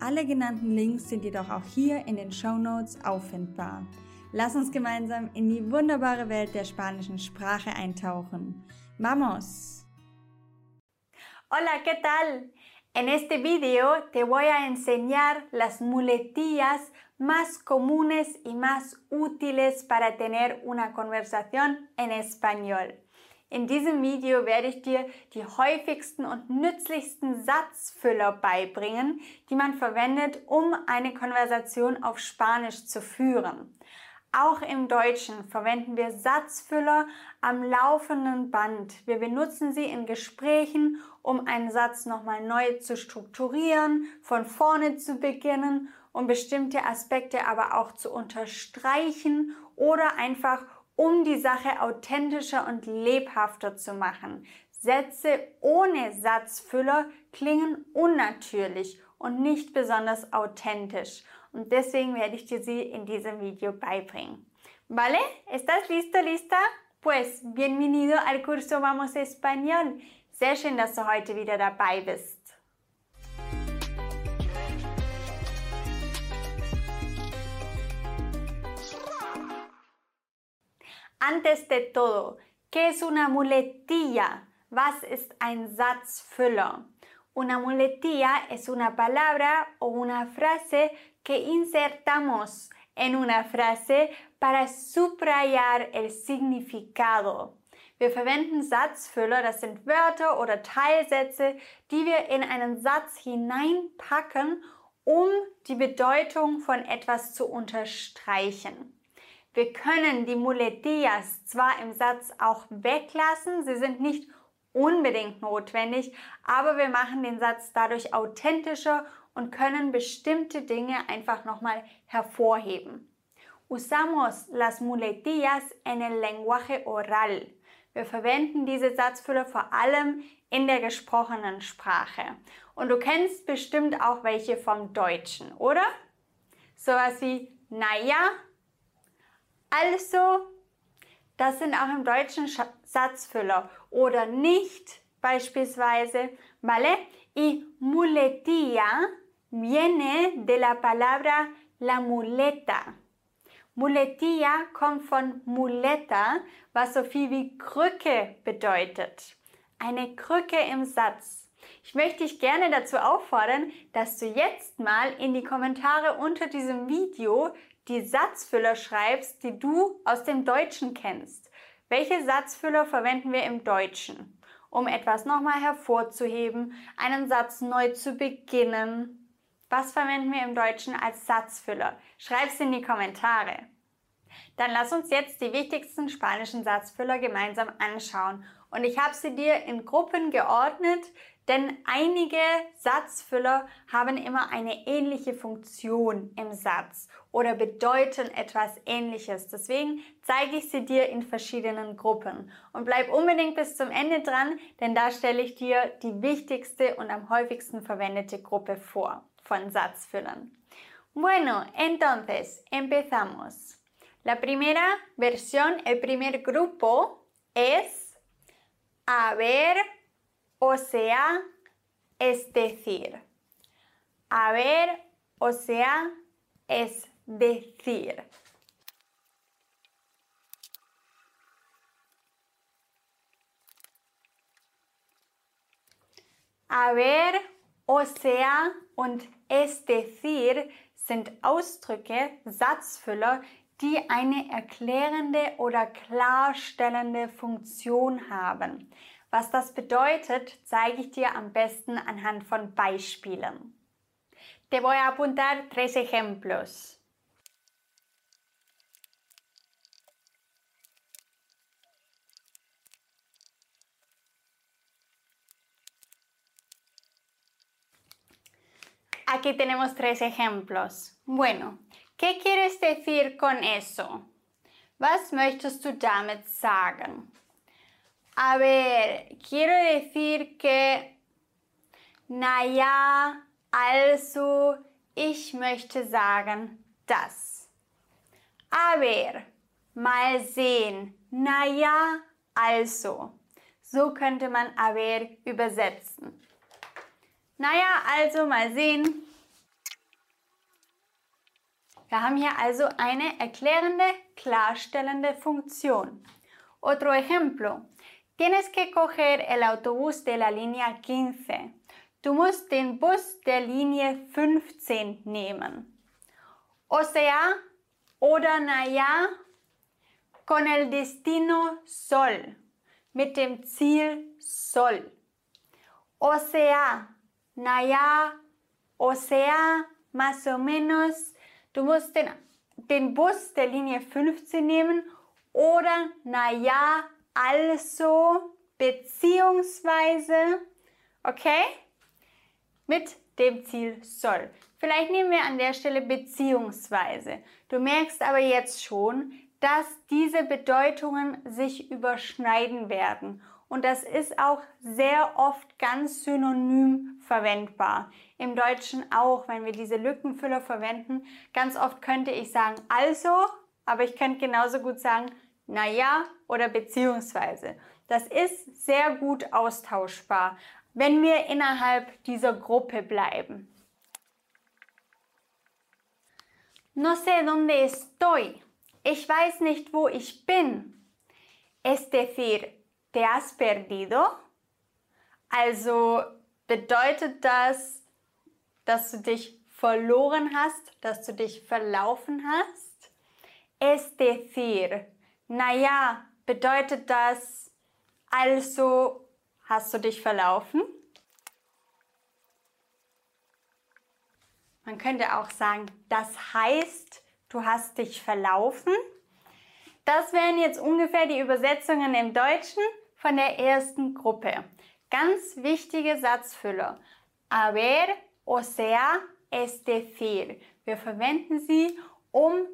Alle genannten Links sind jedoch auch hier in den Show Notes auffindbar. Lass uns gemeinsam in die wunderbare Welt der spanischen Sprache eintauchen. Vamos! Hola, ¿qué tal? En este video te voy a enseñar las muletillas más comunes y más útiles para tener una conversación en español. In diesem Video werde ich dir die häufigsten und nützlichsten Satzfüller beibringen, die man verwendet, um eine Konversation auf Spanisch zu führen. Auch im Deutschen verwenden wir Satzfüller am laufenden Band. Wir benutzen sie in Gesprächen, um einen Satz nochmal neu zu strukturieren, von vorne zu beginnen, um bestimmte Aspekte aber auch zu unterstreichen oder einfach um die Sache authentischer und lebhafter zu machen. Sätze ohne Satzfüller klingen unnatürlich und nicht besonders authentisch. Und deswegen werde ich dir sie in diesem Video beibringen. ¿Vale? ¿Estás listo, lista? Pues, bienvenido al curso Vamos Español. Sehr schön, dass du heute wieder dabei bist. Antes de todo, ¿qué es una muletilla? Was ist ein Satzfüller? Una muletilla es una palabra o una frase que insertamos en una frase para subrayar el significado. Wir verwenden Satzfüller, das sind Wörter oder Teilsätze, die wir in einen Satz hineinpacken, um die Bedeutung von etwas zu unterstreichen. Wir können die Muletillas zwar im Satz auch weglassen, sie sind nicht unbedingt notwendig, aber wir machen den Satz dadurch authentischer und können bestimmte Dinge einfach nochmal hervorheben. Usamos las muletillas en el lenguaje oral. Wir verwenden diese Satzfüller vor allem in der gesprochenen Sprache. Und du kennst bestimmt auch welche vom Deutschen, oder? Sowas wie naja, also, das sind auch im Deutschen Satzfüller oder nicht beispielsweise, ¿vale? Y muletilla viene de la palabra la muleta. Muletilla kommt von muleta, was so viel wie Krücke bedeutet. Eine Krücke im Satz. Ich möchte dich gerne dazu auffordern, dass du jetzt mal in die Kommentare unter diesem Video die Satzfüller schreibst, die du aus dem Deutschen kennst. Welche Satzfüller verwenden wir im Deutschen? Um etwas nochmal hervorzuheben, einen Satz neu zu beginnen. Was verwenden wir im Deutschen als Satzfüller? Schreib's in die Kommentare. Dann lass uns jetzt die wichtigsten spanischen Satzfüller gemeinsam anschauen. Und ich habe sie dir in Gruppen geordnet, denn einige Satzfüller haben immer eine ähnliche Funktion im Satz oder bedeuten etwas Ähnliches. Deswegen zeige ich sie dir in verschiedenen Gruppen. Und bleib unbedingt bis zum Ende dran, denn da stelle ich dir die wichtigste und am häufigsten verwendete Gruppe vor von Satzfüllern. Bueno, entonces empezamos. La primera versión, el primer grupo es haber o sea, es decir. Haber, o sea, es decir. Haber, o sea und es decir sind Ausdrücke, Satzfüller, die eine erklärende oder klarstellende Funktion haben. Was das bedeutet, zeige ich dir am besten anhand von Beispielen. Te voy a apuntar tres ejemplos. Aquí tenemos tres ejemplos. Bueno, ¿qué quieres decir con eso? Was möchtest du damit sagen? A ver, quiero decir que, naja, also, ich möchte sagen, das. A ver, mal sehen, naja, also. So könnte man a ver übersetzen. Naja, also mal sehen. Wir haben hier also eine erklärende, klarstellende Funktion. Otro ejemplo. Tienes que coger el autobús de la línea 15. Du musst den Bus der Linie 15 nehmen. O sea, oder naja, con el destino Sol. Mit dem Ziel Sol. O sea, naja, o sea, más o menos, du musst den, den Bus der Linie 15 nehmen oder naja, also, beziehungsweise, okay, mit dem Ziel soll. Vielleicht nehmen wir an der Stelle beziehungsweise. Du merkst aber jetzt schon, dass diese Bedeutungen sich überschneiden werden und das ist auch sehr oft ganz synonym verwendbar. Im Deutschen auch, wenn wir diese Lückenfüller verwenden. Ganz oft könnte ich sagen also, aber ich könnte genauso gut sagen naja oder beziehungsweise. Das ist sehr gut austauschbar, wenn wir innerhalb dieser Gruppe bleiben. No sé dónde estoy. Ich weiß nicht, wo ich bin. Es decir, ¿te has perdido? Also bedeutet das, dass du dich verloren hast, dass du dich verlaufen hast? Es decir, naja, bedeutet das, also hast du dich verlaufen? Man könnte auch sagen, das heißt, du hast dich verlaufen. Das wären jetzt ungefähr die Übersetzungen im Deutschen von der ersten Gruppe. Ganz wichtige Satzfüller. A ver, o sea, es decir. Wir verwenden sie, um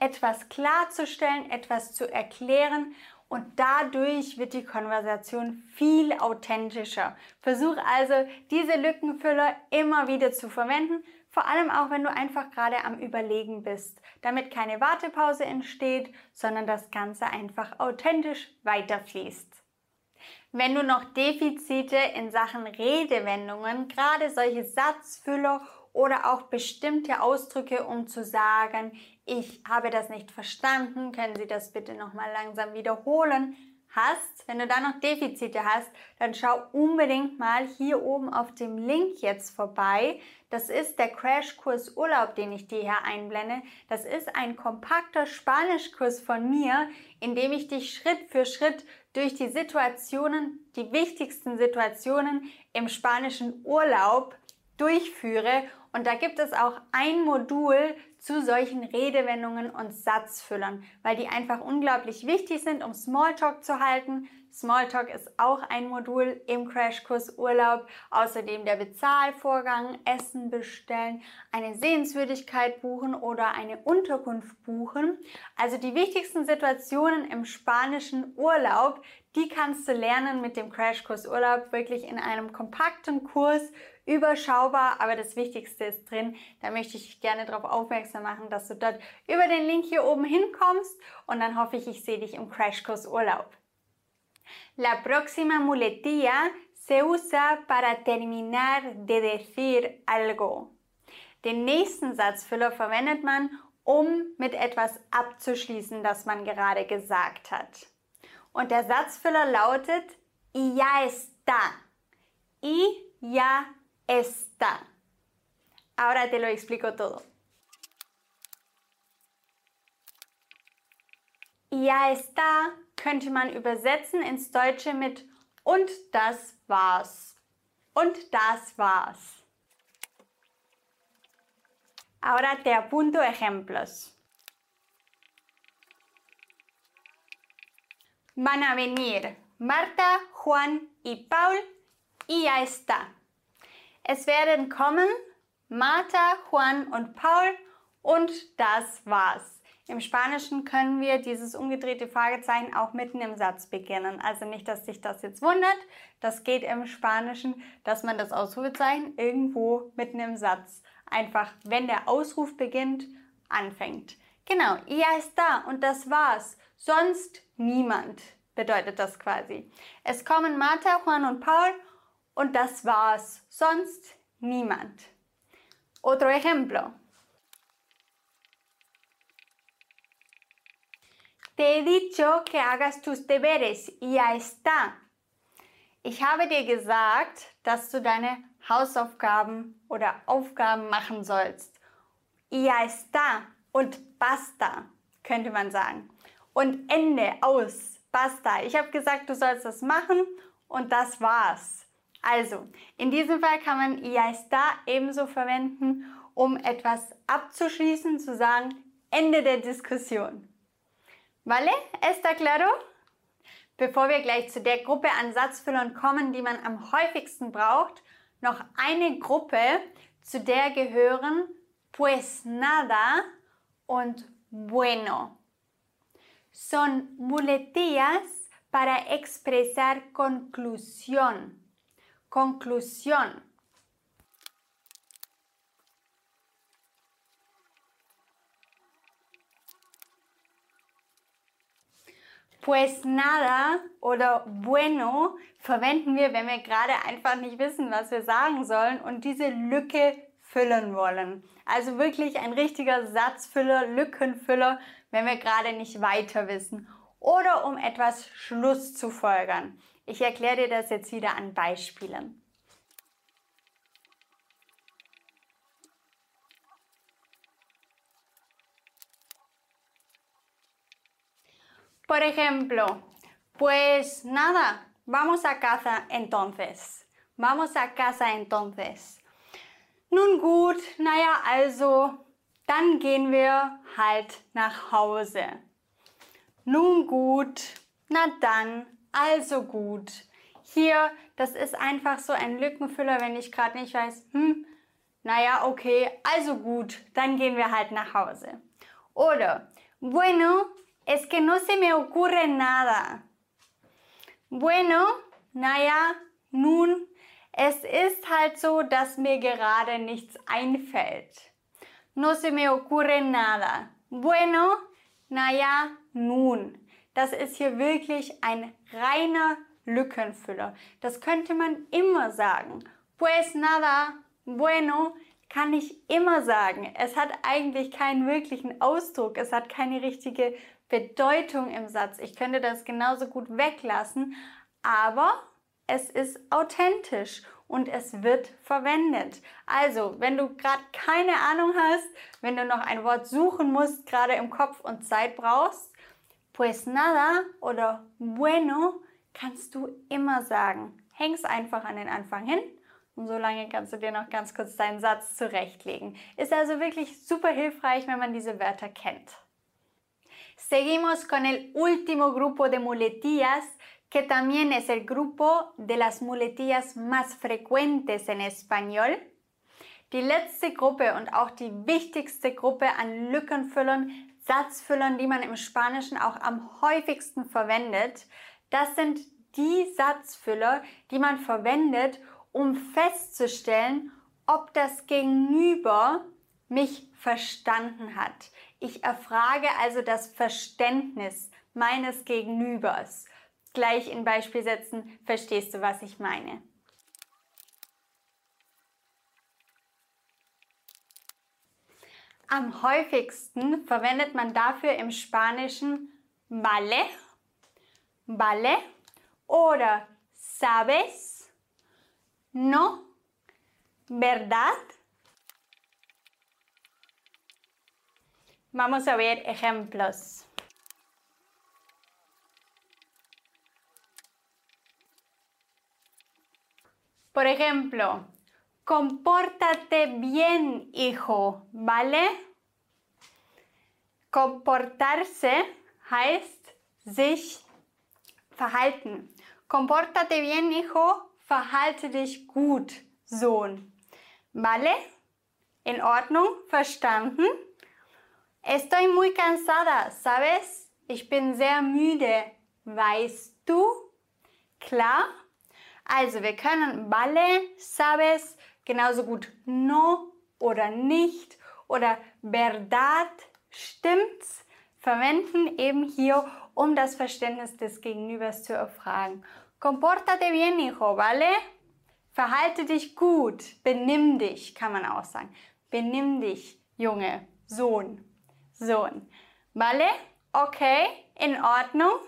etwas klarzustellen, etwas zu erklären und dadurch wird die Konversation viel authentischer. Versuch also, diese Lückenfüller immer wieder zu verwenden, vor allem auch, wenn du einfach gerade am Überlegen bist, damit keine Wartepause entsteht, sondern das Ganze einfach authentisch weiterfließt. Wenn du noch Defizite in Sachen Redewendungen, gerade solche Satzfüller oder auch bestimmte Ausdrücke, um zu sagen, ich habe das nicht verstanden, können Sie das bitte nochmal langsam wiederholen, hast, wenn du da noch Defizite hast, dann schau unbedingt mal hier oben auf dem Link jetzt vorbei. Das ist der Crashkurs Urlaub, den ich dir hier einblende. Das ist ein kompakter Spanischkurs von mir, in dem ich dich Schritt für Schritt durch die Situationen, die wichtigsten Situationen im spanischen Urlaub durchführe und da gibt es auch ein Modul zu solchen Redewendungen und Satzfüllern, weil die einfach unglaublich wichtig sind, um Smalltalk zu halten. Smalltalk ist auch ein Modul im Crashkurs Urlaub. Außerdem der Bezahlvorgang, Essen bestellen, eine Sehenswürdigkeit buchen oder eine Unterkunft buchen. Also die wichtigsten Situationen im spanischen Urlaub, die kannst du lernen mit dem Crashkurs Urlaub wirklich in einem kompakten Kurs überschaubar, aber das Wichtigste ist drin. Da möchte ich dich gerne darauf aufmerksam machen, dass du dort über den Link hier oben hinkommst und dann hoffe ich, ich sehe dich im Crashkurs Urlaub. La próxima muletilla se usa para terminar de decir algo. Den nächsten Satzfüller verwendet man, um mit etwas abzuschließen, das man gerade gesagt hat. Und der Satzfüller lautet y ya está. Y ya está. Ahora te lo explico todo. Ja está könnte man übersetzen ins Deutsche mit und das war's. Und das war's. Ahora te apunto ejemplos. Van a venir Marta, Juan y Paul y ya está. Es werden kommen Martha, Juan und Paul und das war's. Im Spanischen können wir dieses umgedrehte Fragezeichen auch mitten im Satz beginnen. Also nicht, dass sich das jetzt wundert. Das geht im Spanischen, dass man das Ausrufezeichen irgendwo mitten im Satz einfach, wenn der Ausruf beginnt, anfängt. Genau, ja ist da und das war's. Sonst niemand bedeutet das quasi. Es kommen Martha, Juan und Paul und das war's. Sonst niemand. Otro ejemplo. Te he dicho que hagas tus deberes. Ya está. Ich habe dir gesagt, dass du deine Hausaufgaben oder Aufgaben machen sollst. Ya está und basta, könnte man sagen. Und Ende, aus, basta. Ich habe gesagt, du sollst das machen und das war's. Also, in diesem Fall kann man ya está ebenso verwenden, um etwas abzuschließen, zu sagen, Ende der Diskussion. ¿Vale? ¿Está claro? Bevor wir gleich zu der Gruppe an Satzfüllern kommen, die man am häufigsten braucht, noch eine Gruppe, zu der gehören pues nada und bueno. Son muletillas para expresar conclusión. Conclusión. Pues nada oder bueno verwenden wir, wenn wir gerade einfach nicht wissen, was wir sagen sollen und diese Lücke füllen wollen. Also wirklich ein richtiger Satzfüller, Lückenfüller, wenn wir gerade nicht weiter wissen oder um etwas Schluss zu folgern. Ich erkläre dir das jetzt wieder an Beispielen. Por ejemplo, pues nada, vamos a casa entonces. Vamos a casa entonces. Nun gut, naja, also, dann gehen wir halt nach Hause. Nun gut, na dann, also gut. Hier, das ist einfach so ein Lückenfüller, wenn ich gerade nicht weiß, hm, naja, okay, also gut, dann gehen wir halt nach Hause. Oder, bueno, Es que no se me ocurre nada. Bueno, naja, nun, es ist halt so, dass mir gerade nichts einfällt. No se me ocurre nada. Bueno, naja, nun. Das ist hier wirklich ein reiner Lückenfüller. Das könnte man immer sagen. Pues nada, bueno, kann ich immer sagen. Es hat eigentlich keinen wirklichen Ausdruck. Es hat keine richtige Bedeutung im Satz. Ich könnte das genauso gut weglassen, aber es ist authentisch und es wird verwendet. Also, wenn du gerade keine Ahnung hast, wenn du noch ein Wort suchen musst, gerade im Kopf und Zeit brauchst, pues nada oder bueno kannst du immer sagen. Häng's einfach an den Anfang hin und so lange kannst du dir noch ganz kurz deinen Satz zurechtlegen. Ist also wirklich super hilfreich, wenn man diese Wörter kennt. Seguimos con el último grupo de muletillas, que también es el grupo de las muletillas más frecuentes en español. Die letzte Gruppe und auch die wichtigste Gruppe an Lückenfüllern, Satzfüllern, die man im Spanischen auch am häufigsten verwendet, das sind die Satzfüller, die man verwendet, um festzustellen, ob das Gegenüber mich verstanden hat. Ich erfrage also das Verständnis meines Gegenübers. Gleich in Beispielsätzen verstehst du, was ich meine. Am häufigsten verwendet man dafür im Spanischen vale, vale oder sabes, no, verdad, Vamos a ver ejemplos. Por ejemplo, compórtate bien, hijo, ¿vale? Comportarse heißt sich verhalten. Compórtate bien, hijo, verhalte dich gut, Sohn. ¿Vale? In Ordnung? Verstanden? Estoy muy cansada, ¿sabes? Ich bin sehr müde. Weißt du? Klar? Also wir können vale, sabes, genauso gut no oder nicht oder verdad, stimmt's, verwenden eben hier, um das Verständnis des Gegenübers zu erfragen. Comportate bien, hijo, ¿vale? Verhalte dich gut, benimm dich, kann man auch sagen. Benimm dich, Junge, Sohn, Sohn. ¿Vale? Okay, in Ordnung.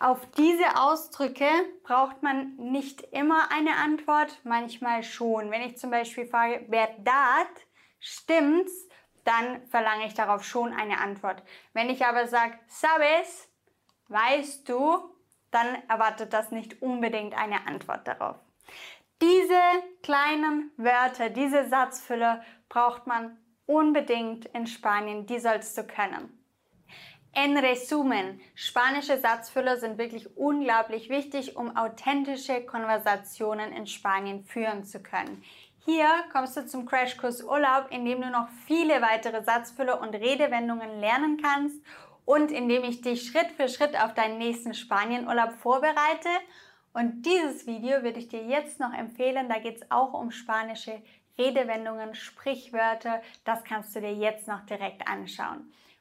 Auf diese Ausdrücke braucht man nicht immer eine Antwort, manchmal schon. Wenn ich zum Beispiel frage, verdad, stimmt's, dann verlange ich darauf schon eine Antwort. Wenn ich aber sage, sabes, weißt du, dann erwartet das nicht unbedingt eine Antwort darauf. Diese kleinen Wörter, diese Satzfüller braucht man unbedingt in Spanien, die sollst du können. En resumen, spanische Satzfüller sind wirklich unglaublich wichtig, um authentische Konversationen in Spanien führen zu können. Hier kommst du zum Crashkurs Urlaub, in dem du noch viele weitere Satzfüller und Redewendungen lernen kannst und in dem ich dich Schritt für Schritt auf deinen nächsten Spanienurlaub vorbereite. Und dieses Video würde ich dir jetzt noch empfehlen. Da geht es auch um spanische Redewendungen, Sprichwörter. Das kannst du dir jetzt noch direkt anschauen.